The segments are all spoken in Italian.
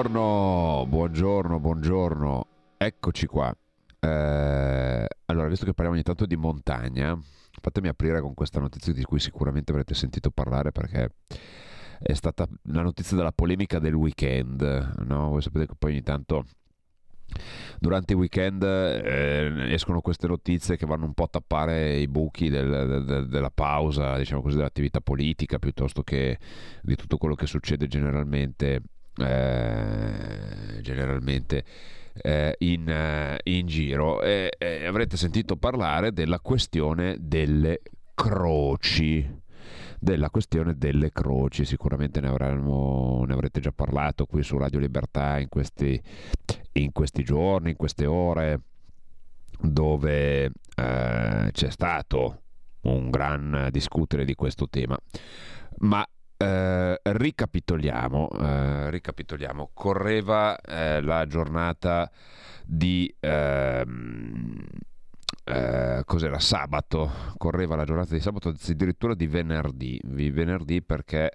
Buongiorno, buongiorno, buongiorno. Eccoci qua. Eh, allora, visto che parliamo ogni tanto di montagna, fatemi aprire con questa notizia di cui sicuramente avrete sentito parlare perché è stata la notizia della polemica del weekend. No? Voi sapete che poi ogni tanto durante i weekend eh, escono queste notizie che vanno un po' a tappare i buchi del- del- della pausa, diciamo così, dell'attività politica piuttosto che di tutto quello che succede generalmente, eh, generalmente eh, in, eh, in giro. E, e avrete sentito parlare della questione delle croci della questione delle croci. Sicuramente ne, avremo, ne avrete già parlato qui su Radio Libertà in questi, in questi giorni, in queste ore, dove eh, c'è stato un gran discutere di questo tema. Ma eh, ricapitoliamo, eh, ricapitoliamo. Correva eh, la giornata di ehm, eh, cos'era? Sabato. Correva la giornata di sabato addirittura di venerdì. Di venerdì perché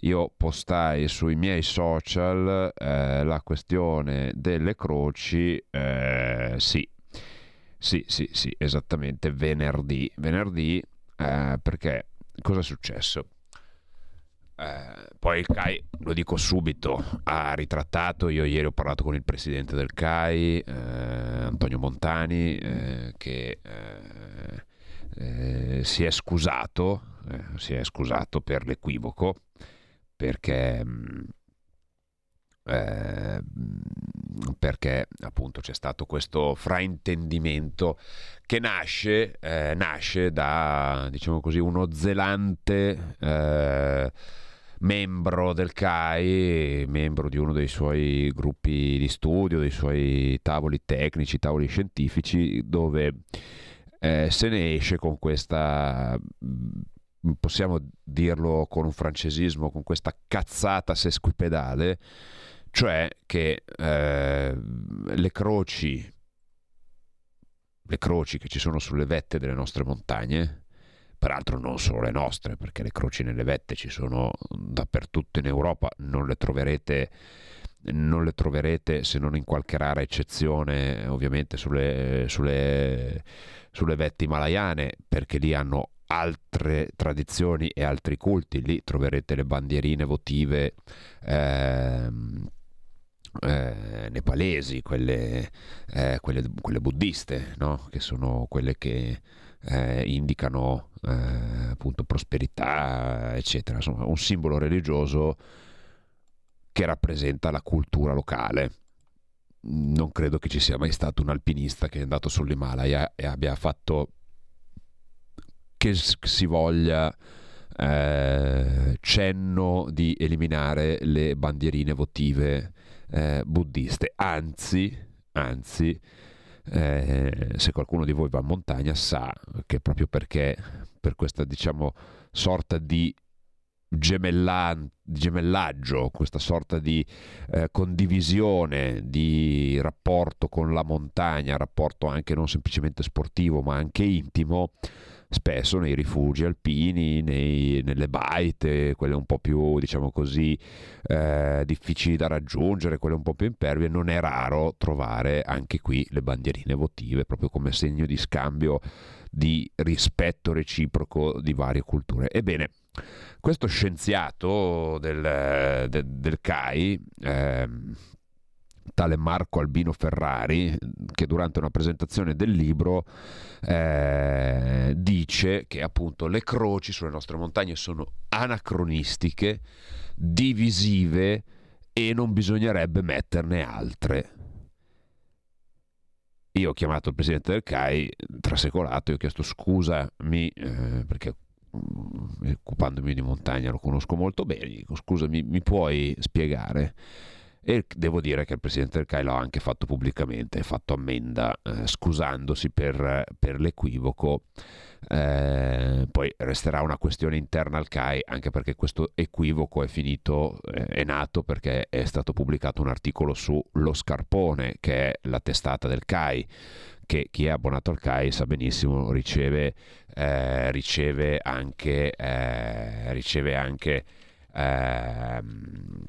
io postai sui miei social la questione delle croci sì. Sì sì sì esattamente venerdì. Venerdì perché cosa è successo eh, poi il CAI, lo dico subito, ha ritrattato, io ieri ho parlato con il presidente del CAI, eh, Antonio Montani, eh, che eh, eh, si è scusato, si è scusato per l'equivoco, perché, mh, eh, perché appunto c'è stato questo fraintendimento che nasce, eh, nasce da, diciamo così, uno zelante eh, membro del CAI, membro di uno dei suoi gruppi di studio, dei suoi tavoli tecnici, tavoli scientifici, dove eh, se ne esce con questa, mh, possiamo dirlo con un francesismo, con questa cazzata sesquipedale, cioè che eh, le croci, le croci che ci sono sulle vette delle nostre montagne, peraltro non solo le nostre, perché le croci nelle vette ci sono dappertutto in Europa, non le troverete, non le troverete se non in qualche rara eccezione, ovviamente sulle, sulle, sulle vette himalayane, perché lì hanno altre tradizioni e altri culti, lì troverete le bandierine votive ehm, eh, nepalesi, quelle, eh, quelle, quelle buddiste, no? che sono quelle che eh, indicano eh, appunto prosperità, eccetera. Insomma, un simbolo religioso che rappresenta la cultura locale. Non credo che ci sia mai stato un alpinista che è andato sull'Himalaya e abbia fatto che si voglia eh, cenno di eliminare le bandierine votive eh, buddiste. Anzi, anzi, eh, se qualcuno di voi va in montagna sa che proprio perché per questa diciamo sorta di gemella- gemellaggio, questa sorta di eh, condivisione di rapporto con la montagna, rapporto anche non semplicemente sportivo ma anche intimo, spesso nei rifugi alpini, nei- nelle baite, quelle un po' più, diciamo così, eh, difficili da raggiungere, quelle un po' più impervie, non è raro trovare anche qui le bandierine votive, proprio come segno di scambio di rispetto reciproco di varie culture. Ebbene, questo scienziato del, de- del CAI, ehm, tale Marco Albino Ferrari, che durante una presentazione del libro eh, dice che appunto le croci sulle nostre montagne sono anacronistiche, divisive e non bisognerebbe metterne altre. Io ho chiamato il presidente del CAI, trasecolato, e ho chiesto scusami, eh, perché mm, occupandomi di montagna lo conosco molto bene, dico scusa mi, mi puoi spiegare? E devo dire che il presidente del CAI l'ha anche fatto pubblicamente, ha fatto ammenda eh, scusandosi per, per l'equivoco. Eh, poi resterà una questione interna al CAI, anche perché questo equivoco è finito, eh, è nato perché è stato pubblicato un articolo su Lo Scarpone, che è la testata del CAI, che chi è abbonato al CAI sa benissimo riceve, eh, riceve anche, eh, riceve anche ehm,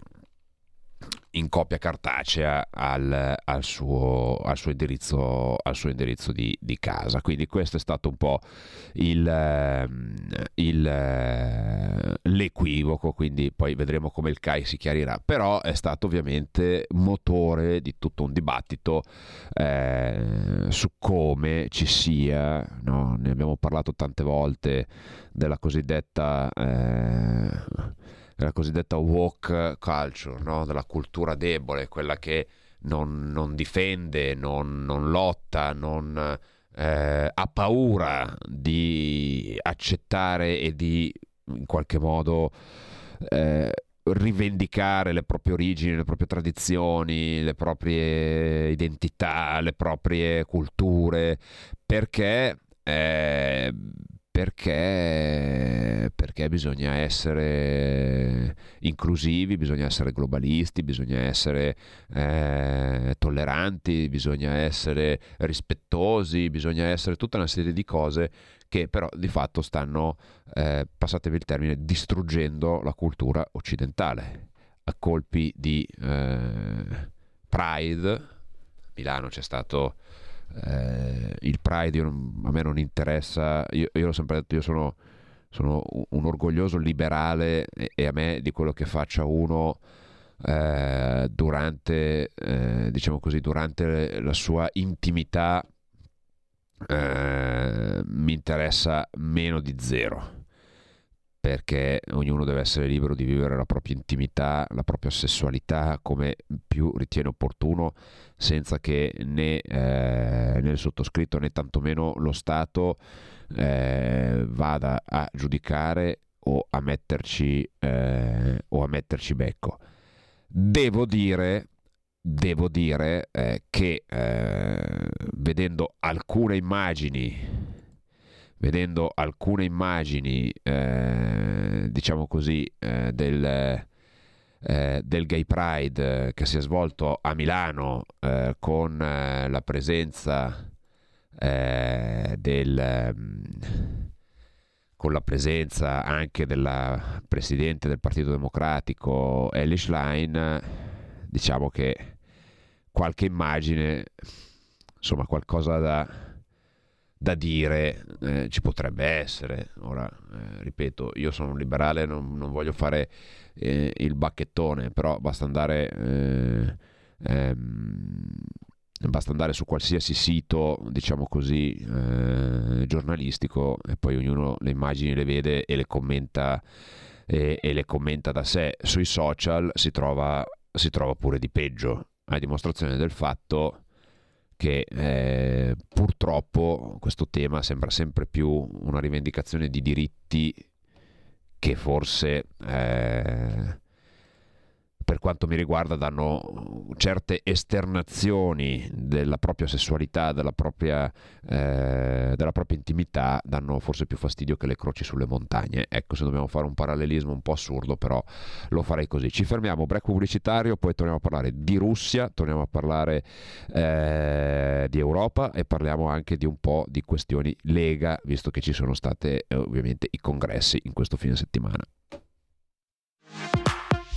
in copia cartacea al, al, suo, al suo, indirizzo, al suo indirizzo di, di, casa. Quindi questo è stato un po' il, ehm, il, eh, l'equivoco, quindi poi vedremo come il CAI si chiarirà, però è stato ovviamente motore di tutto un dibattito eh, su come ci sia, no? ne abbiamo parlato tante volte della cosiddetta... Eh, della cosiddetta woke culture, no? della cultura debole, quella che non, non difende, non, non, lotta, non eh, ha paura di accettare e di in qualche modo eh, rivendicare le proprie origini, le proprie tradizioni, le proprie identità, le proprie culture, perché eh, perché, perché bisogna essere inclusivi, bisogna essere globalisti, bisogna essere eh, tolleranti, bisogna essere rispettosi, bisogna essere tutta una serie di cose che però di fatto stanno, eh, passatevi il termine, distruggendo la cultura occidentale a colpi di eh, pride. Milano c'è stato eh, il Pride non, a me non interessa, io, io l'ho sempre detto, io sono, sono un orgoglioso liberale e, e, a me di quello che faccia uno eh, durante, eh, diciamo così, durante la sua intimità eh, mi interessa meno di zero perché ognuno deve essere libero di vivere la propria intimità, la propria sessualità come più ritiene opportuno, senza che né, eh, né il sottoscritto né tantomeno lo Stato eh, vada a giudicare o a metterci, eh, o a metterci becco. Devo dire, devo dire eh, che eh, vedendo alcune immagini vedendo alcune immagini, eh, diciamo così, eh, del, eh, del, Gay Pride che si è svolto a Milano eh, con eh, la presenza eh, del mm, con la presenza anche della presidente del Partito Democratico Ellie Schlein, diciamo che qualche immagine, insomma qualcosa da, da dire eh, ci potrebbe essere. Ora, eh, ripeto, io sono un liberale, non, non voglio fare eh, il bacchettone, però basta andare, eh, ehm, basta andare su qualsiasi sito, diciamo così, eh, giornalistico e poi ognuno le immagini le vede e le commenta, e, e le commenta da sé. Sui social si trova, si trova pure di peggio, a dimostrazione del fatto che eh, purtroppo questo tema sembra sempre più una rivendicazione di diritti che forse eh, per quanto mi riguarda danno certe esternazioni della propria sessualità, della propria, eh, della propria intimità, danno forse più fastidio che le croci sulle montagne. Ecco, se dobbiamo fare un parallelismo un po' assurdo, però lo farei così. Ci fermiamo, break pubblicitario, poi torniamo a parlare di Russia, torniamo a parlare eh, di Europa e parliamo anche di un po' di questioni Lega, visto che ci sono state eh, ovviamente i congressi in questo fine settimana.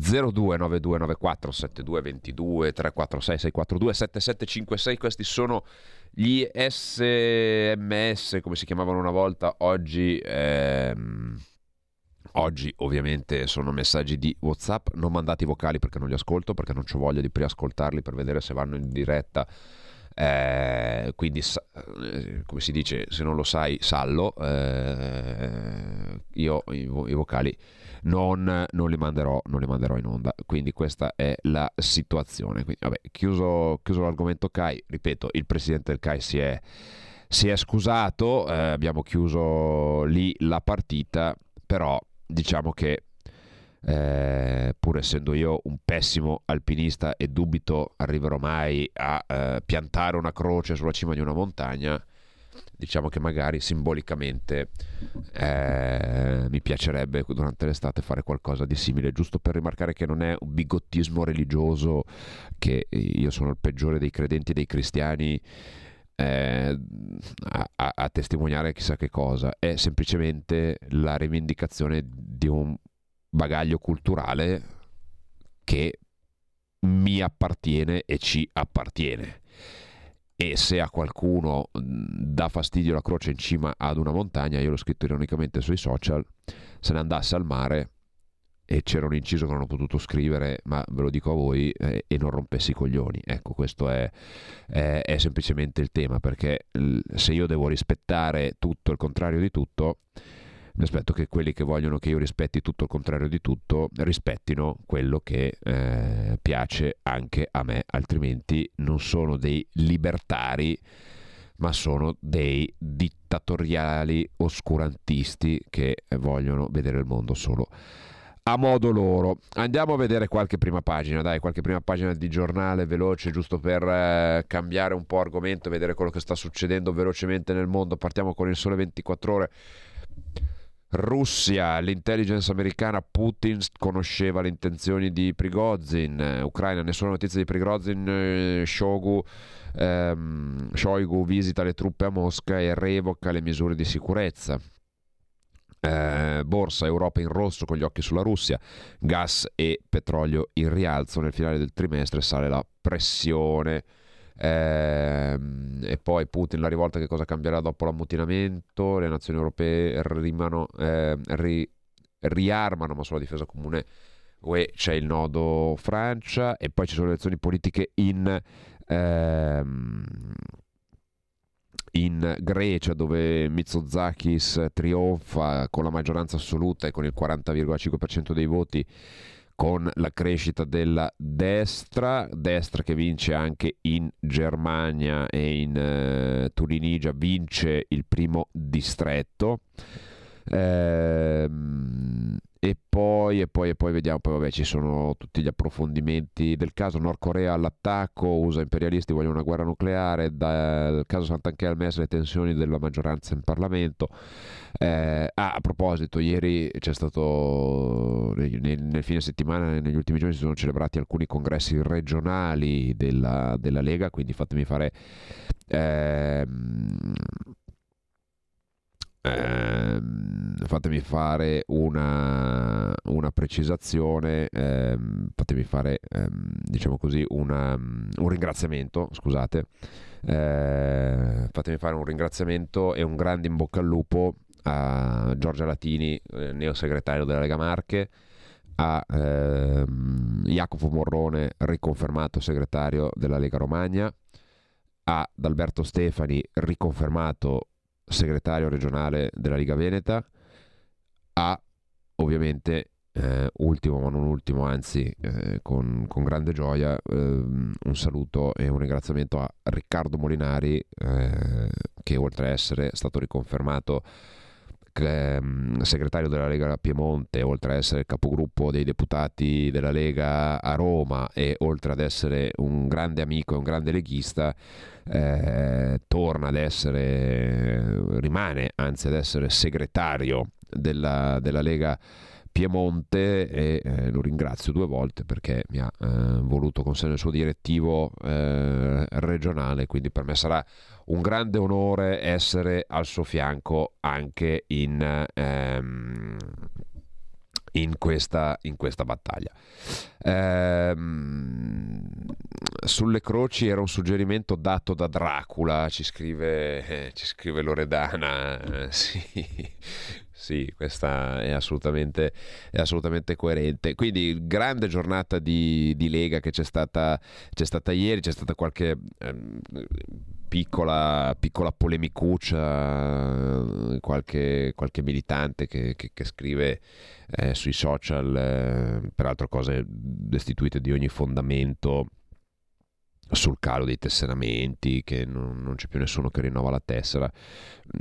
0292947222 346 642 7756 questi sono Gli SMS, come si chiamavano una volta, oggi... ehm, Oggi ovviamente sono messaggi di WhatsApp, non mandati vocali perché non li ascolto, perché non ho voglia di preascoltarli per vedere se vanno in diretta. Eh, quindi, eh, come si dice, se non lo sai, sallo. Eh, io i, vo- i vocali non, non li manderò, non li manderò in onda. Quindi questa è la situazione. Quindi, vabbè, chiuso, chiuso l'argomento CAI, ripeto, il presidente del CAI si è, si è scusato, eh, abbiamo chiuso lì la partita, però diciamo che eh, pur essendo io un pessimo alpinista e dubito arriverò mai a eh, piantare una croce sulla cima di una montagna, diciamo che magari simbolicamente eh, mi piacerebbe durante l'estate fare qualcosa di simile, giusto per rimarcare che non è un bigottismo religioso, che io sono il peggiore dei credenti e dei cristiani. eh, a, a- testimoniare chissà che cosa, è semplicemente la rivendicazione di un bagaglio culturale che mi appartiene e ci appartiene. E se a qualcuno mh, dà fastidio la croce in cima ad una montagna, io l'ho scritto ironicamente sui social, se ne andasse al mare e c'era un inciso che non ho potuto scrivere, ma ve lo dico a voi, eh, e non rompessi i coglioni. Ecco, questo è, è- è semplicemente il tema, perché se io devo rispettare tutto il contrario di tutto, mi aspetto che quelli che vogliono che io rispetti tutto il contrario di tutto rispettino quello che eh, piace anche a me, altrimenti non sono dei libertari, ma sono dei dittatoriali oscurantisti che vogliono vedere il mondo solo a modo loro. Andiamo a vedere qualche prima pagina, dai, qualche prima pagina di giornale veloce, giusto per eh, cambiare un po' argomento, vedere quello che sta succedendo velocemente nel mondo. Partiamo con il sole 24 ore. Russia, l'intelligence americana, Putin conosceva le intenzioni di Prigozhin, Eh, Ucraina, nessuna notizia di Prigozhin, eh, Shogu, ehm, Shoigu visita le truppe a Mosca e revoca le misure di sicurezza. Eh, borsa Europa in rosso con gli occhi sulla Russia, gas e petrolio in rialzo nel finale del trimestre sale la pressione. Ehm, e poi Putin la rivolta che cosa cambierà dopo l'ammutinamento? Le nazioni europee rimano, eh, ri- riarmano ma sulla difesa comune UE c'è il nodo Francia e poi ci sono le elezioni politiche in, ehm, in Grecia dove Mitsotakis trionfa con la maggioranza assoluta e con il 40,5% dei voti con la crescita della destra, destra che vince anche in Germania e in eh, Turinigia, vince il primo distretto. Ehm, e poi, e poi, e poi vediamo, poi vabbè ci sono tutti gli approfondimenti del caso Nord Corea all'attacco, USA imperialisti vogliono una guerra nucleare, dal caso Sant'Anché al MES le tensioni della maggioranza in Parlamento. Eh, ah, a proposito, ieri c'è stato, nel- nel fine settimana, negli ultimi giorni si sono celebrati alcuni congressi regionali della, della Lega, quindi fatemi fare... ehm, Ehm, fatemi fare una, una precisazione, ehm, fatemi fare, ehm, diciamo così, una- un ringraziamento, scusate, Eh, fatemi fare un ringraziamento e un grande in bocca al lupo a Giorgia Latini, eh, neo segretario della Lega Marche, a ehm, Jacopo Morrone, riconfermato segretario della Lega Romagna, a Alberto Stefani, riconfermato segretario regionale della Liga Veneta, a ovviamente eh, ultimo ma non ultimo, anzi eh, con, con grande gioia ehm, un saluto e un ringraziamento a Riccardo Molinari eh, che oltre a essere stato riconfermato segretario della Lega Piemonte, oltre a essere capogruppo dei deputati della Lega a Roma e oltre ad essere un grande amico e un grande leghista, eh, torna ad essere, rimane anzi ad essere segretario della, della Lega Piemonte e eh, lo ringrazio due volte perché mi ha eh, voluto con sé nel suo direttivo eh, regionale, quindi per me sarà un grande onore essere al suo fianco anche in, ehm, in, questa, in questa battaglia. Ehm, sulle croci era un suggerimento dato da Dracula, ci scrive, eh, ci scrive Loredana. eh, sì, sì, questa è assolutamente, è assolutamente coerente. Quindi, grande giornata di, di Lega che c'è stata, c'è stata ieri, c'è stata qualche ehm, piccola, piccola polemicuccia, qualche, qualche militante che, che- che scrive eh, sui social, eh, peraltro cose destituite di ogni fondamento sul calo dei tesseramenti, che non, non c'è più nessuno che rinnova la tessera.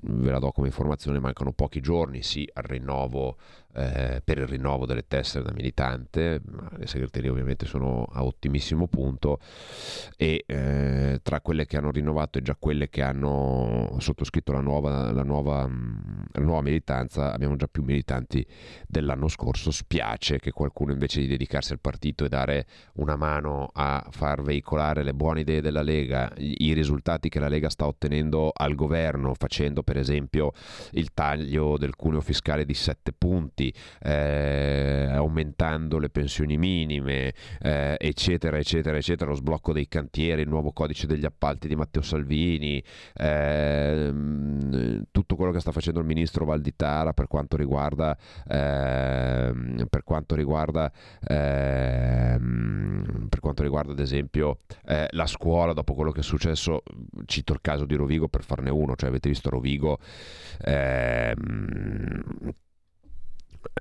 Ve la do come informazione, mancano pochi giorni, sì, al rinnovo, eh, per il rinnovo delle tessere da militante, le segreterie ovviamente sono a ottimissimo punto e eh, tra quelle che hanno rinnovato e già quelle che hanno sottoscritto la nuova, la nuova, mh, la nuova militanza, abbiamo già più militanti dell'anno scorso. Spiace che qualcuno invece di dedicarsi al partito e dare una mano a far veicolare le buone idee della Lega, i risultati che la Lega sta ottenendo al governo, facendo per esempio il taglio del cuneo fiscale di 7 punti, eh, aumentando le pensioni minime, eh, eccetera, eccetera, eccetera, lo sblocco dei cantieri, il nuovo codice degli appalti di Matteo Salvini, ehm, tutto quello che sta facendo il ministro Valditara per quanto riguarda, ehm, per quanto riguarda, ehm, per quanto riguarda ad esempio eh, la scuola dopo quello che è successo, cito il caso di Rovigo per farne uno, cioè avete visto Rovigo, ehm,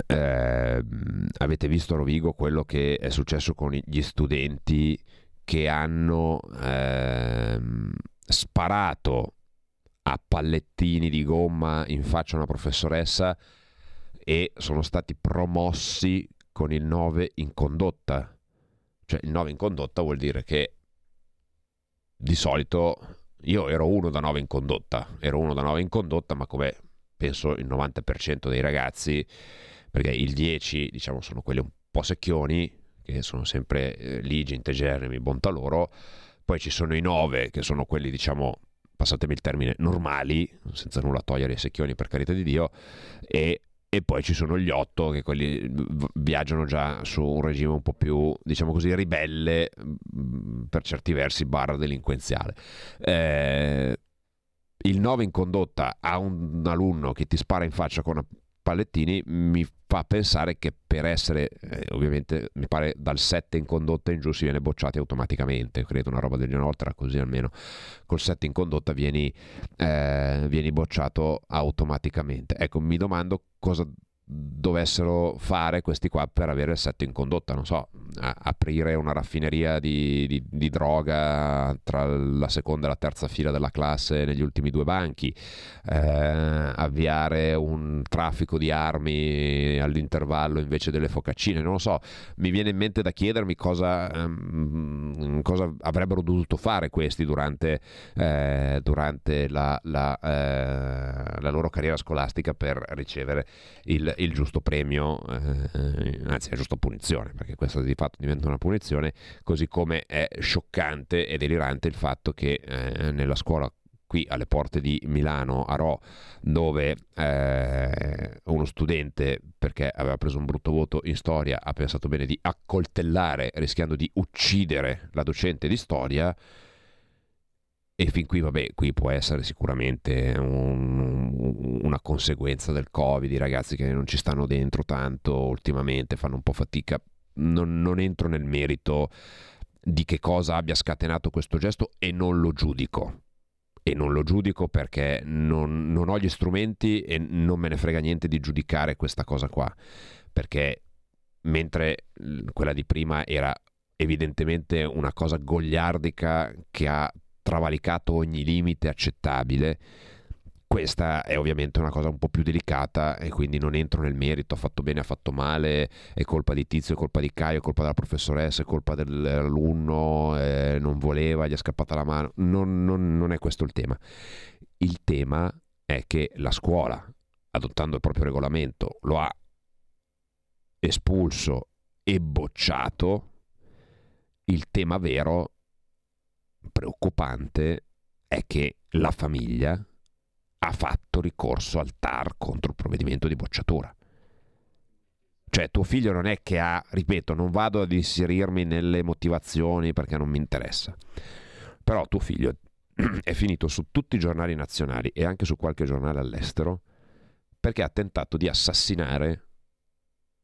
ehm, avete visto Rovigo quello che è successo con gli studenti che hanno ehm, sparato a pallettini di gomma in faccia a una professoressa e sono stati promossi con il 9 in condotta. Cioè il 9 in condotta vuol dire che di solito io ero uno da 9 in condotta, ero uno da 9 in condotta, ma come penso il 90% dei ragazzi, perché il 10 diciamo sono quelli un po' secchioni, che sono sempre eh, ligi, integerrimi, bontà loro, poi ci sono i 9 che sono quelli diciamo passatemi il termine, normali, senza nulla togliere ai secchioni per carità di Dio, e, e poi ci sono gli otto che quelli viaggiano già su un regime un po' più, diciamo così, ribelle, mh, per certi versi barra delinquenziale. Eh, il 9 in condotta a un alunno che ti spara in faccia con una pallettini mi fa pensare che per essere, eh, ovviamente mi pare dal 7 in condotta in giù si viene bocciati automaticamente, credo una roba del genere, era così almeno, col 7 in condotta vieni, eh, vieni bocciato automaticamente. Ecco, mi domando cosa dovessero fare questi qua per avere il 7 in condotta, non so, aprire una raffineria di, di- di droga tra la seconda e la terza fila della classe negli ultimi due banchi, eh, avviare un traffico di armi all'intervallo invece delle focaccine, non lo so, mi viene in mente da chiedermi cosa, ehm, cosa avrebbero dovuto fare questi durante, eh, durante la, la, eh, la loro carriera scolastica per ricevere il, il giusto premio, eh, anzi la giusta punizione, perché questa di fatto diventa una punizione, così come è scioccante e delirante il fatto che eh, nella scuola qui alle porte di Milano, a Rho, dove eh, uno studente, perché aveva preso un brutto voto in storia, ha pensato bene di accoltellare rischiando di uccidere la docente di storia. E fin qui, vabbè, qui può essere sicuramente un- una conseguenza del Covid, i ragazzi che non ci stanno dentro tanto ultimamente fanno un po' fatica. Non, non entro nel merito di che cosa abbia scatenato questo gesto e non lo giudico. E non lo giudico perché non, non ho gli strumenti e non me ne frega niente di giudicare questa cosa qua. Perché mentre quella di prima era evidentemente una cosa gogliardica che ha travalicato ogni limite accettabile. Questa è ovviamente una cosa un po' più delicata e quindi non entro nel merito, ha fatto bene, ha fatto male, è colpa di Tizio, è colpa di Caio, è colpa della professoressa, è colpa dell'alunno, eh, non voleva, gli è scappata la mano. Non, non- non è questo il tema. Il tema è che la scuola, adottando il proprio regolamento, lo ha espulso e bocciato. Il tema vero preoccupante è che la famiglia ha fatto ricorso al TAR contro il provvedimento di bocciatura. Cioè, tuo figlio non è che ha, ripeto, non vado ad inserirmi nelle motivazioni perché non mi interessa. Però tuo figlio è finito su tutti i giornali nazionali e anche su qualche giornale all'estero perché ha tentato di assassinare,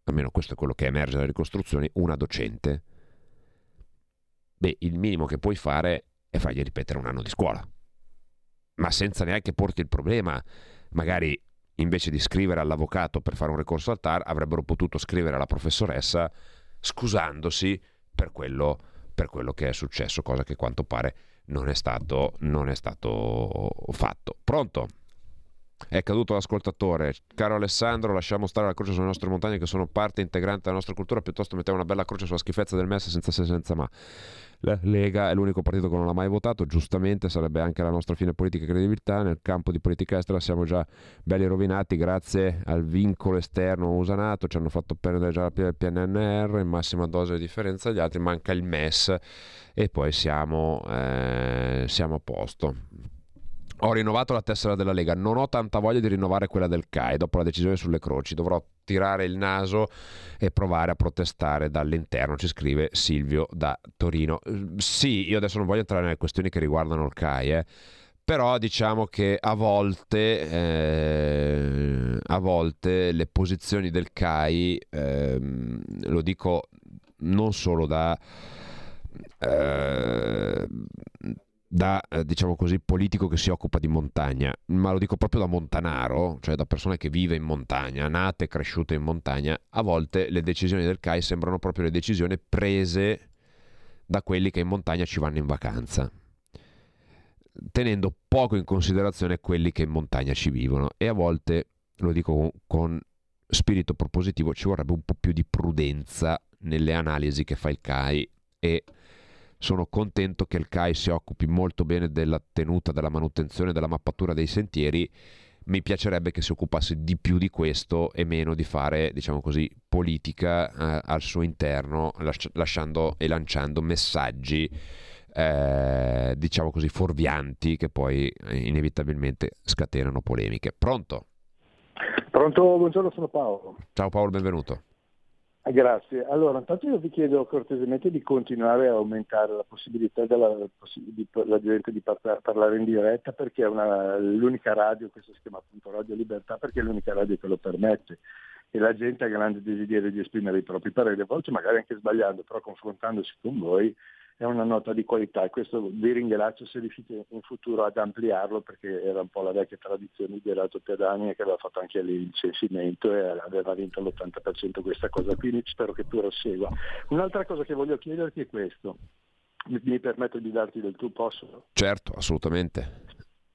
almeno questo è quello che emerge dalle ricostruzioni, una docente. Beh, il minimo che puoi fare è fargli ripetere un anno di scuola, ma senza neanche porti il problema. Magari invece di scrivere all'avvocato per fare un ricorso al TAR, avrebbero potuto scrivere alla professoressa scusandosi per quello, per quello che è successo, cosa che quanto pare non è stato, non è stato fatto. Pronto? È caduto l'ascoltatore. Caro Alessandro, lasciamo stare la croce sulle nostre montagne che sono parte integrante della nostra cultura, piuttosto mettiamo una bella croce sulla schifezza del MES senza se senza ma. La Lega è l'unico partito che non l'ha mai votato, giustamente sarebbe anche la nostra fine politica e credibilità. Nel campo di politica estera siamo già belli rovinati grazie al vincolo esterno usanato, ci hanno fatto perdere già il PNNR in massima dose di differenza agli altri, manca il MES e poi siamo, eh, siamo a posto. Ho rinnovato la tessera della Lega, non ho tanta voglia di rinnovare quella del CAI dopo la decisione sulle croci, dovrò tirare il naso e provare a protestare dall'interno, ci scrive Silvio da Torino. Sì, io adesso non voglio entrare nelle questioni che riguardano il CAI, eh, però diciamo che a volte, eh, a volte le posizioni del CAI, ehm, lo dico non solo da... eh, da eh, diciamo così politico che si occupa di montagna, ma lo dico proprio da montanaro, cioè da persone che vive in montagna, nate e cresciute in montagna, a volte le decisioni del CAI sembrano proprio le decisioni prese da quelli che in montagna ci vanno in vacanza, tenendo poco in considerazione quelli che in montagna ci vivono. E a volte, lo dico con, con spirito propositivo, ci vorrebbe un po' più di prudenza nelle analisi che fa il CAI e sono contento che il CAI si occupi molto bene della tenuta, della manutenzione, della mappatura dei sentieri. Mi piacerebbe che si occupasse di più di questo e meno di fare, diciamo così, politica eh, al suo interno, lasci- lasciando e lanciando messaggi, eh, diciamo così, fuorvianti che poi inevitabilmente scatenano polemiche. Pronto? Pronto, buongiorno, sono Paolo. Ciao Paolo, benvenuto. Grazie. Allora, intanto io vi chiedo cortesemente di continuare a aumentare la possibilità della, possi- di- per la gente di par- parlare in diretta perché è una- l'unica radio, questo si chiama appunto Radio Libertà, perché è l'unica radio che lo permette e la gente ha grande desiderio di esprimere i propri pareri, a volte magari anche sbagliando, però confrontandosi con voi è una nota di qualità e questo vi ringrazio se riuscite in futuro ad ampliarlo perché era un po' la vecchia tradizione di Radio Pedania che aveva fatto anche lì il censimento e aveva vinto l'80% questa cosa, quindi spero che tu prosegua. Un'altra cosa che voglio chiederti è questo, mi, mi permetto di darti del tu, posso? Certo, assolutamente.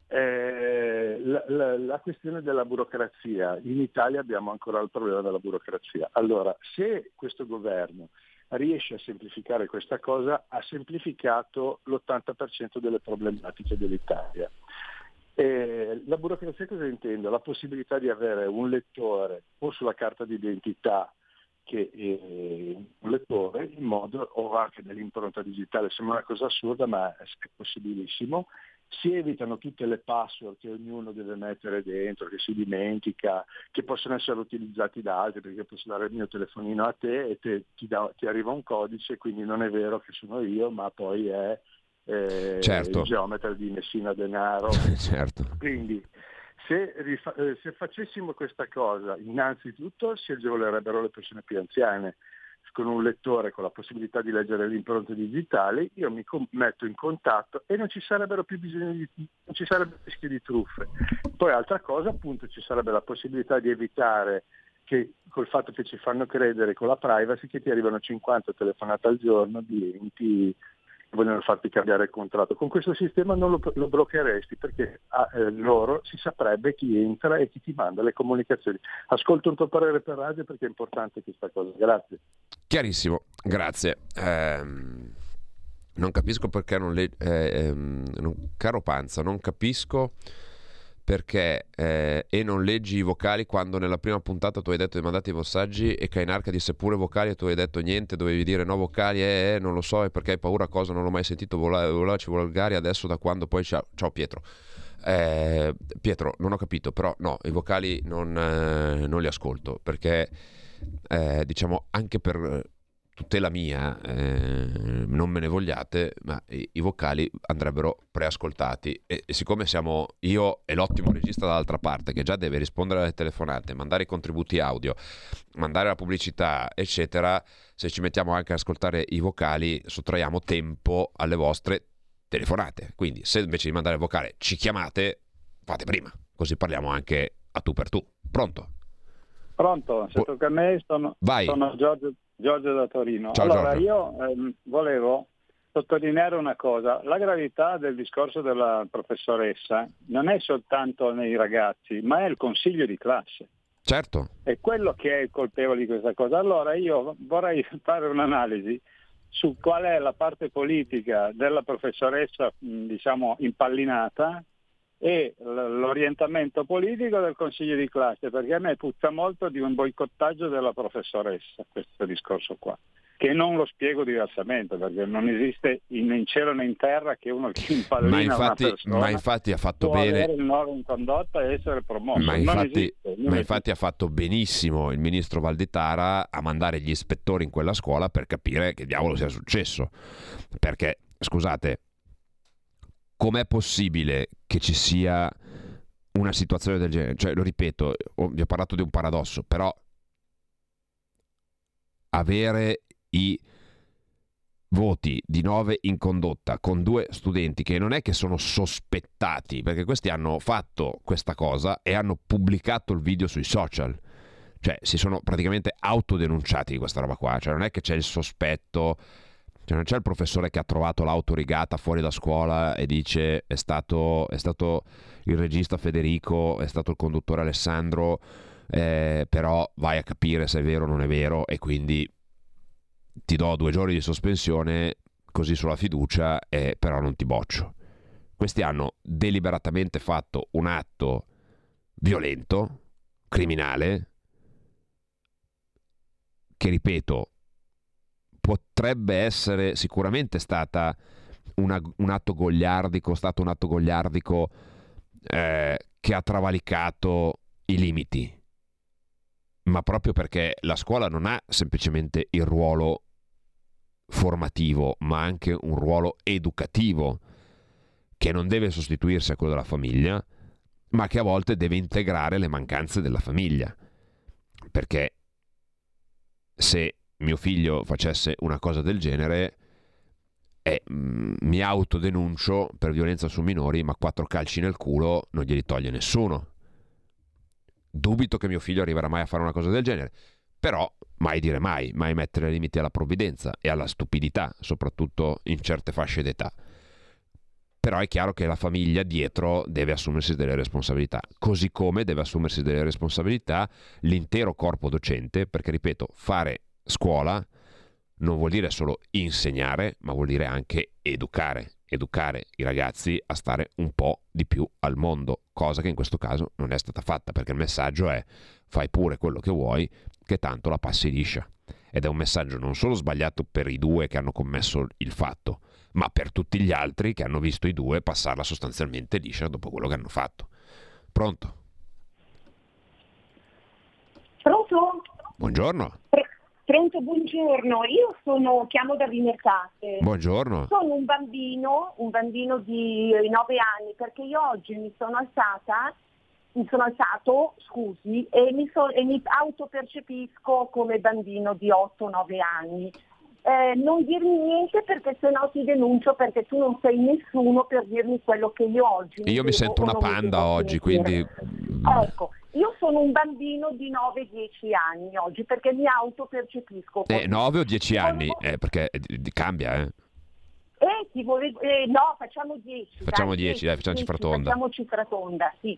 Eh, la, la- la questione della burocrazia, in Italia abbiamo ancora il problema della burocrazia. Allora, se questo governo riesce a semplificare questa cosa, ha semplificato l'80% delle problematiche dell'Italia. Eh, la burocrazia cosa intendo? La possibilità di avere un lettore o sulla carta d'identità che eh, un lettore in modo o anche dell'impronta digitale, sembra una cosa assurda ma è possibilissimo, si evitano tutte le password che ognuno deve mettere dentro, che si dimentica, che possono essere utilizzati da altri, perché posso dare il mio telefonino a te e te- ti, dà- ti arriva un codice, quindi non è vero che sono io, ma poi è eh, Certo. il geometra di Messina Denaro. certo. Quindi se, rifa- eh, se facessimo questa cosa, innanzitutto si agevolerebbero le persone più anziane con un lettore con la possibilità di leggere le impronte digitali, io mi com- metto in contatto e non ci sarebbero più bisogno di non ci sarebbe rischio di truffe. Poi altra cosa, appunto, ci sarebbe la possibilità di evitare che col fatto che ci fanno credere con la privacy che ti arrivano 50 telefonate al giorno di enti vogliono farti cambiare il contratto. Con questo sistema non lo, lo bloccheresti perché a eh, loro si saprebbe chi entra e chi ti manda le comunicazioni. Ascolto un tuo parere per radio perché è importante questa cosa. Grazie. Chiarissimo, grazie. Ehm, non capisco perché non le... eh, ehm, caro Panza, non capisco perché eh, e non leggi i vocali quando nella prima puntata tu hai detto di mandare i messaggi e Kainarca disse pure vocali e tu hai detto niente, dovevi dire no vocali, eh, eh, non lo so, e perché hai paura cosa, non l'ho mai sentito volare, volare volgari adesso da quando poi ciao, ciao Pietro. Eh, Pietro, non ho capito, però no, i vocali non, eh, non li ascolto perché eh, diciamo anche per tutela mia, eh, non me ne vogliate, ma i, i vocali andrebbero preascoltati e, e siccome siamo io e l'ottimo regista dall'altra parte che già deve rispondere alle telefonate, mandare i contributi audio, mandare la pubblicità, eccetera, se ci mettiamo anche ad ascoltare i vocali sottraiamo tempo alle vostre telefonate. Quindi se invece di mandare il vocale ci chiamate, fate prima, così parliamo anche a tu per tu. Pronto? Pronto, se tocca a me sono, Vai. sono Giorgio, Giorgio da Torino. Ciao, allora Giorgio. io ehm, volevo sottolineare una cosa, la gravità del discorso della professoressa non è soltanto nei ragazzi, ma è il consiglio di classe. Certo, È quello che è il colpevole di questa cosa. Allora io vorrei fare un'analisi su qual è la parte politica della professoressa, diciamo, impallinata e l'orientamento politico del consiglio di classe, perché a me puzza molto di un boicottaggio della professoressa questo discorso qua, che non lo spiego diversamente, perché non esiste né in cielo né in terra che uno che impallina ma infatti, persona ma infatti ha fatto bene. il nord in condotta e essere promosso. Ma infatti, esiste, ma infatti ha fatto benissimo il ministro Valditara a mandare gli ispettori in quella scuola per capire che diavolo sia successo. Perché, scusate, com'è possibile che ci sia una situazione del genere? Cioè, lo ripeto, vi ho parlato di un paradosso, però avere i voti di 9 in condotta con due studenti che non è che sono sospettati, perché questi hanno fatto questa cosa e hanno pubblicato il video sui social. Cioè, si sono praticamente autodenunciati di questa roba qua. Cioè, non è che c'è il sospetto, cioè, non c'è il professore che ha trovato l'auto rigata fuori da scuola e dice è stato, è stato il regista Federico, è stato il conduttore Alessandro, eh, però vai a capire se è vero o non è vero e quindi ti do due giorni di sospensione così sulla fiducia e però non ti boccio. Questi hanno deliberatamente fatto un atto violento, criminale, che ripeto, potrebbe essere sicuramente stata una- un atto gogliardico, stato un atto gogliardico eh, che ha travalicato i limiti, ma proprio perché la scuola non ha semplicemente il ruolo formativo, ma anche un ruolo educativo che non deve sostituirsi a quello della famiglia, ma che a volte deve integrare le mancanze della famiglia. Perché se mio figlio facesse una cosa del genere, eh, mm, mi autodenuncio per violenza su minori, ma quattro calci nel culo non glieli toglie nessuno. Dubito che mio figlio arriverà mai a fare una cosa del genere, però mai dire mai, mai mettere limiti alla provvidenza e alla stupidità, soprattutto in certe fasce d'età. Però è chiaro che la famiglia dietro deve assumersi delle responsabilità, così come deve assumersi delle responsabilità l'intero corpo docente, perché ripeto, fare scuola non vuol dire solo insegnare, ma vuol dire anche educare, educare i ragazzi a stare un po' di più al mondo, cosa che in questo caso non è stata fatta, perché il messaggio è fai pure quello che vuoi, che tanto la passi liscia. Ed è un messaggio non solo sbagliato per i due che hanno commesso il fatto, ma per tutti gli altri che hanno visto i due passarla sostanzialmente liscia dopo quello che hanno fatto. Pronto? Pronto? Buongiorno. Pr- Pronto, buongiorno. Io sono, chiamo da Vimercate. Buongiorno. Sono un bambino, un bambino di 9 anni, perché io oggi mi sono alzata, mi sono alzato, scusi, e mi, so- e mi autopercepisco come bambino di 8-9 anni. Eh, non dirmi niente perché sennò ti denuncio perché tu non sei nessuno per dirmi quello che io oggi Io mi sento una panda oggi, quindi Ecco, io sono un bambino di 9-10 anni oggi perché mi autopercepisco eh, così. 9 o 10 anni, Volevo- eh, perché eh, cambia, eh. Eh, ti volevo- eh, no, facciamo 10. Facciamo 10, dai, facciamo cifra tonda. Facciamo cifra tonda, sì.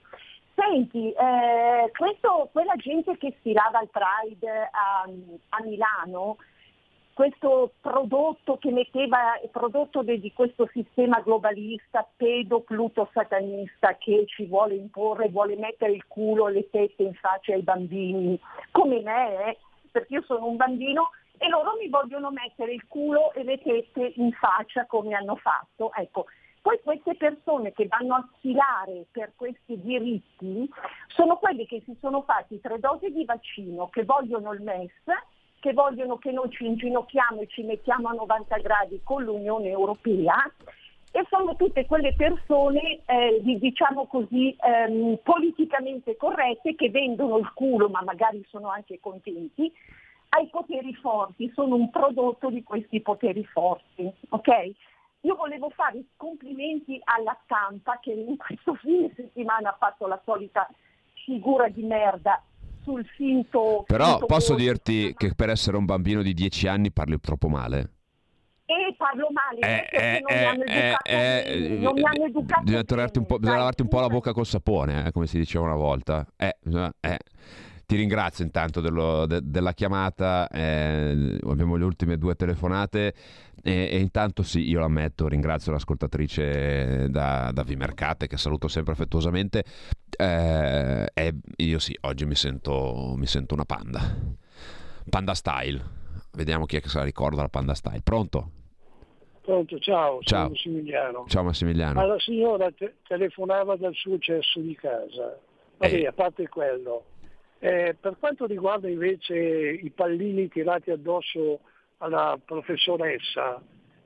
Senti, eh, questo- quella gente che sfilava al Pride a, a Milano, questo prodotto che metteva, prodotto di questo sistema globalista, pedo-pluto satanista che ci vuole imporre, vuole mettere il culo e le tette in faccia ai bambini, come me, eh, perché io sono un bambino e loro mi vogliono mettere il culo e le tette in faccia come hanno fatto. Ecco, Poi queste persone che vanno a sfilare per questi diritti sono quelli che si sono fatti tre dosi di vaccino, che vogliono il MES, che vogliono che noi ci inginocchiamo e ci mettiamo a 90 gradi con l'Unione Europea e sono tutte quelle persone, eh, di- diciamo così, ehm, politicamente corrette che vendono il culo, ma magari sono anche contenti, ai poteri forti, sono un prodotto di questi poteri forti. ok? Io volevo fare complimenti alla stampa che in questo fine settimana ha fatto la solita figura di merda sul finto. Però finto posso voto. dirti che per essere un bambino di 10 anni parli troppo male. E parlo male Eh, perché eh, non mi hanno eh, educato eh, bene, eh, non mi hanno educato bisogna un bisogna lavarti un po' la bocca col sapone, eh, come si diceva una volta. Eh, bisogna- eh. Ti ringrazio intanto dello- de- della chiamata, eh, abbiamo le ultime due telefonate e, e intanto sì, io l'ammetto, ringrazio l'ascoltatrice da, da Vimercate che saluto sempre affettuosamente eh, e io sì, oggi mi sento, mi sento una panda, panda style, vediamo chi è che se la ricorda la panda style, pronto? Pronto, ciao, Ciao. Massimiliano. Ciao Massimiliano. Ma la signora te- telefonava dal suo cesso di casa. Vabbè, Eh. a parte quello. Eh, per quanto riguarda invece i pallini tirati addosso alla professoressa,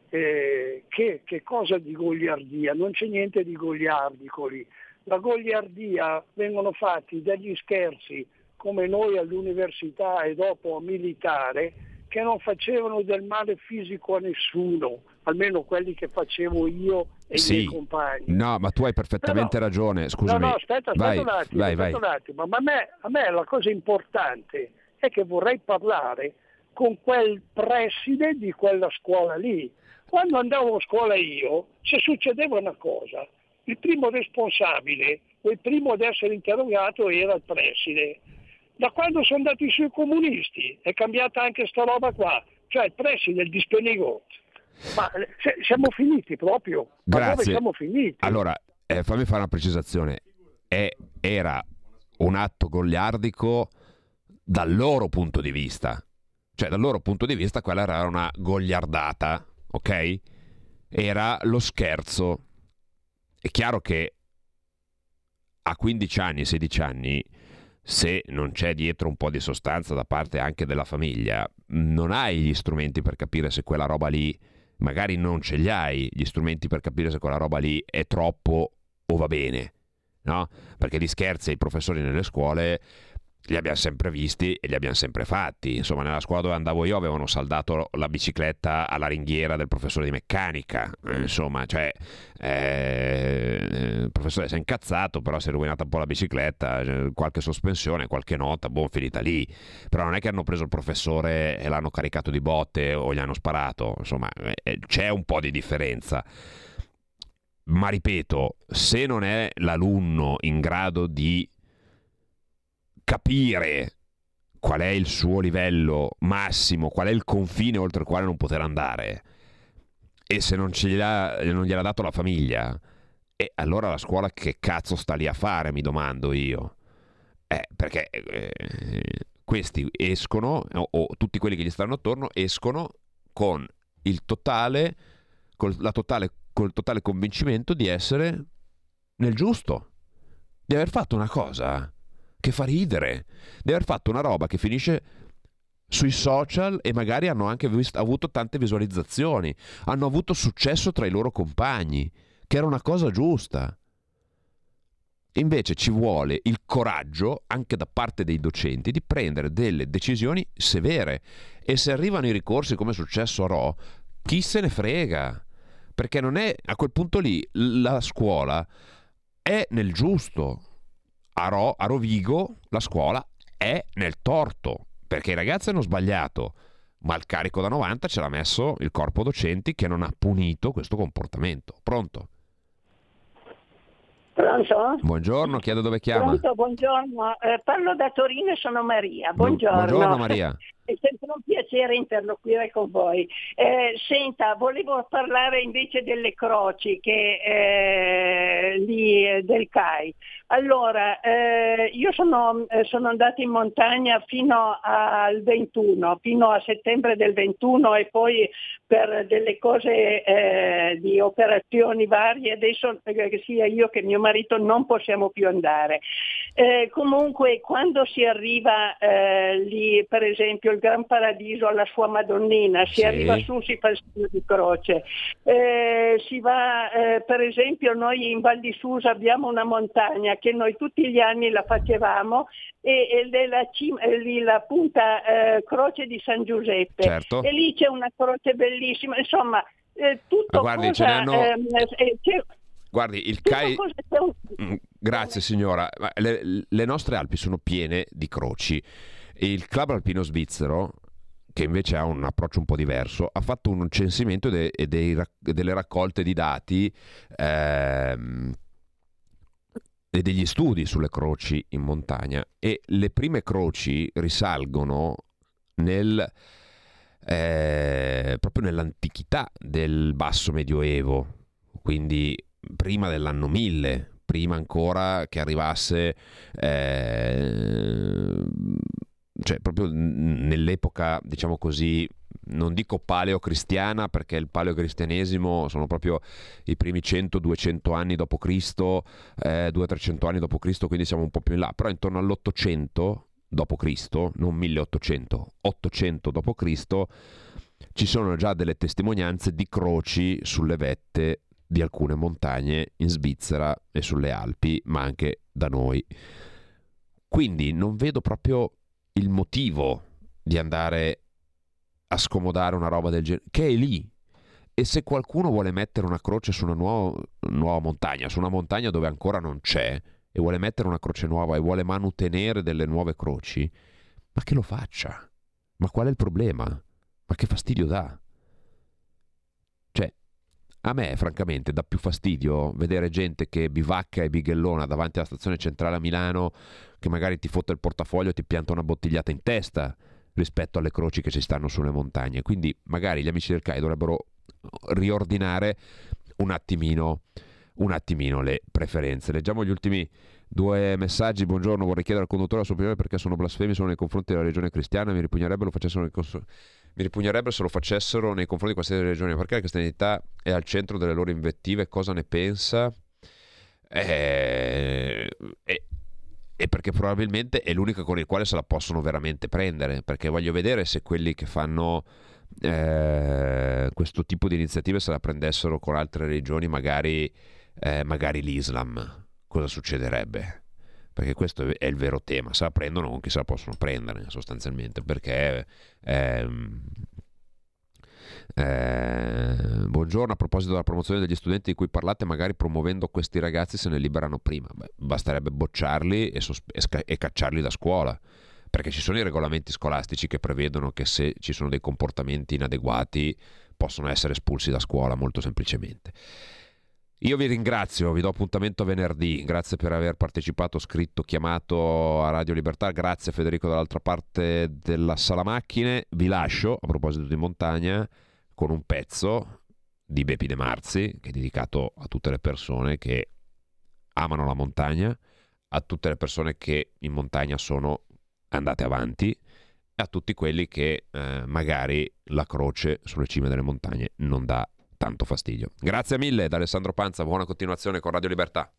eh, che, che cosa di goliardia? Non c'è niente di goliardicoli. La goliardia vengono fatti degli scherzi come noi all'università e dopo militare che non facevano del male fisico a nessuno, almeno quelli che facevo io e i Sì. miei compagni. No, ma tu hai perfettamente Però- ragione. Scusami. No, no, aspetta, aspetta vai, un attimo, vai, aspetta vai. un attimo. Ma a me, a me la cosa importante è che vorrei parlare con quel preside di quella scuola lì. Quando andavo a scuola io, se succedeva una cosa, il primo responsabile o il primo ad essere interrogato era il preside. Da quando sono andati sui comunisti è cambiata anche sta roba qua, cioè il preside, il dispenigot. Ma eh, se- siamo finiti proprio. Ma dove Grazie. siamo finiti? Allora, eh, fammi fare una precisazione. È- era un atto goliardico dal loro punto di vista. Cioè, dal loro punto di vista quella era una goliardata, ok? Era lo scherzo. È chiaro che a 15 anni, 16 anni, se non c'è dietro un po' di sostanza da parte anche della famiglia, non hai gli strumenti per capire se quella roba lì, magari non ce li hai, gli strumenti per capire se quella roba lì è troppo o va bene, no? Perché gli scherzi ai professori nelle scuole li abbiamo sempre visti e li abbiamo sempre fatti. Insomma, nella scuola dove andavo io avevano saldato la bicicletta alla ringhiera del professore di meccanica. Eh, Insomma, cioè, eh, il professore si è incazzato, però si è rovinata un po' la bicicletta, eh, qualche sospensione, qualche nota, boh, finita lì. Però non è che hanno preso il professore e l'hanno caricato di botte o gli hanno sparato. Insomma, eh, c'è un po' di differenza. Ma ripeto, se non è l'alunno in grado di capire qual è il suo livello massimo, qual è il confine oltre il quale non poter andare, e se non, ce gliel'ha, non gliel'ha dato la famiglia, e allora la scuola che cazzo sta lì a fare, mi domando io. Eh, perché eh, questi escono, o, o tutti quelli che gli stanno attorno, escono con il totale, col, totale, col totale convincimento di essere nel giusto, di aver fatto una cosa che fa ridere, di aver fatto una roba che finisce sui social e magari hanno anche vist- avuto tante visualizzazioni, hanno avuto successo tra i loro compagni, che era una cosa giusta. Invece ci vuole il coraggio, anche da parte dei docenti, di prendere delle decisioni severe. E se arrivano i ricorsi come è successo a Ro, chi se ne frega? Perché non è a quel punto lì la scuola è nel giusto. A, Ro, a Rovigo la scuola è nel torto perché i ragazzi hanno sbagliato, ma il carico da 90 ce l'ha messo il corpo docenti che non ha punito questo comportamento. Pronto? Pronto? Buongiorno, chiedo dove chiama. Pronto, buongiorno. Eh, parlo da Torino e sono Maria. Buongiorno. Buongiorno Maria. È sempre un piacere interloquire con voi. Eh, senta, volevo parlare invece delle croci che, eh, lì, eh, del CAI. Allora, eh, io sono, eh, sono andata in montagna fino al 21, fino a settembre del 21 e poi per delle cose eh, di operazioni varie, adesso sia io che mio marito non possiamo più andare. Comunque quando si arriva lì, per esempio il Gran Paradiso alla sua Madonnina, si Sì. arriva su, si fa il segno di croce, Eh, si va, eh, per esempio noi in Val di Susa abbiamo una montagna che noi tutti gli anni la facevamo e, è la, cima- lì la punta eh, croce di San Giuseppe Certo. e lì c'è una croce bellissima, insomma eh, tutto guardi, ce cosa, n'hanno- ehm, eh, c'è- Guardi, il CAI... Mm, Grazie signora. Ma Le, le nostre Alpi sono piene di croci. Il club alpino svizzero, che invece ha un approccio un po' diverso, ha fatto un censimento de- e rac- delle raccolte di dati ehm, e degli studi sulle croci in montagna. E le prime croci risalgono nel, eh, proprio nell'antichità del basso medioevo, quindi prima dell'anno 1000, prima ancora che arrivasse, eh, cioè proprio nell'epoca, diciamo così, non dico paleocristiana perché il paleocristianesimo sono proprio i primi 100-200 anni dopo Cristo, eh, 200-300 anni dopo Cristo, quindi siamo un po' più in là, però intorno all'800 dopo Cristo, non 1800, 800 dopo Cristo, ci sono già delle testimonianze di croci sulle vette di alcune montagne in Svizzera e sulle Alpi, ma anche da noi. Quindi non vedo proprio il motivo di andare a scomodare una roba del genere, che è lì. E se qualcuno vuole mettere una croce su una nuova, nuova montagna, su una montagna dove ancora non c'è, e vuole mettere una croce nuova e vuole manutenere delle nuove croci, ma che lo faccia. Ma qual è il problema? Ma che fastidio dà? A me, francamente, dà più fastidio vedere gente che bivacca e bighellona davanti alla stazione centrale a Milano, che magari ti fotte il portafoglio e ti pianta una bottigliata in testa rispetto alle croci che ci stanno sulle montagne. Quindi, magari gli amici del CAI dovrebbero riordinare un attimino, un attimino le preferenze. Leggiamo gli ultimi due messaggi. Buongiorno, vorrei chiedere al conduttore la sua opinione perché sono blasfemi solo nei confronti della regione cristiana. Mi ripugnerebbe lo facessero nei cons- mi ripugnerebbe se lo facessero nei confronti di qualsiasi regione, perché la cristianità è al centro delle loro invettive, cosa ne pensa? Eh, e, e perché probabilmente è l'unica con il quale se la possono veramente prendere, perché voglio vedere se quelli che fanno eh, questo tipo di iniziative se la prendessero con altre regioni, magari, eh, magari l'Islam, cosa succederebbe? Perché questo è il vero tema, se la prendono con chi se la possono prendere sostanzialmente, perché ehm, eh, buongiorno, a proposito della promozione degli studenti di cui parlate, magari promuovendo questi ragazzi se ne liberano prima. Beh, basterebbe bocciarli e, sospe- e sca- e cacciarli da scuola, perché ci sono i regolamenti scolastici che prevedono che se ci sono dei comportamenti inadeguati possono essere espulsi da scuola molto semplicemente. Io vi ringrazio, vi do appuntamento venerdì, grazie per aver partecipato, scritto, chiamato a Radio Libertà, grazie Federico dall'altra parte della sala macchine, vi lascio a proposito di montagna con un pezzo di Bepi De Marzi che è dedicato a tutte le persone che amano la montagna, a tutte le persone che in montagna sono andate avanti a tutti quelli che eh, magari la croce sulle cime delle montagne non dà tanto fastidio. Grazie mille da Alessandro Panza, buona continuazione con Radio Libertà.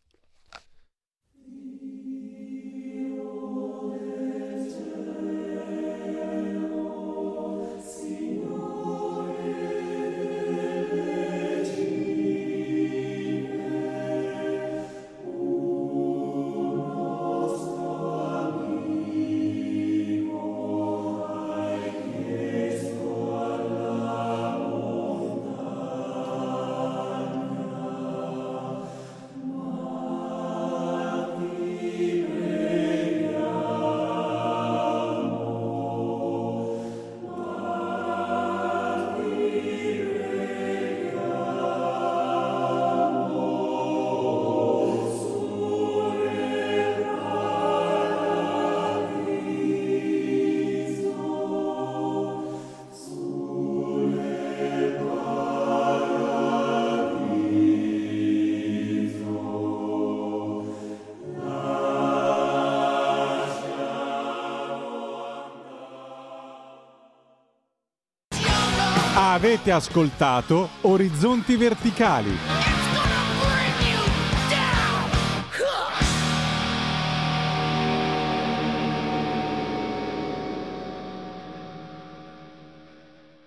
Avete ascoltato Orizzonti Verticali.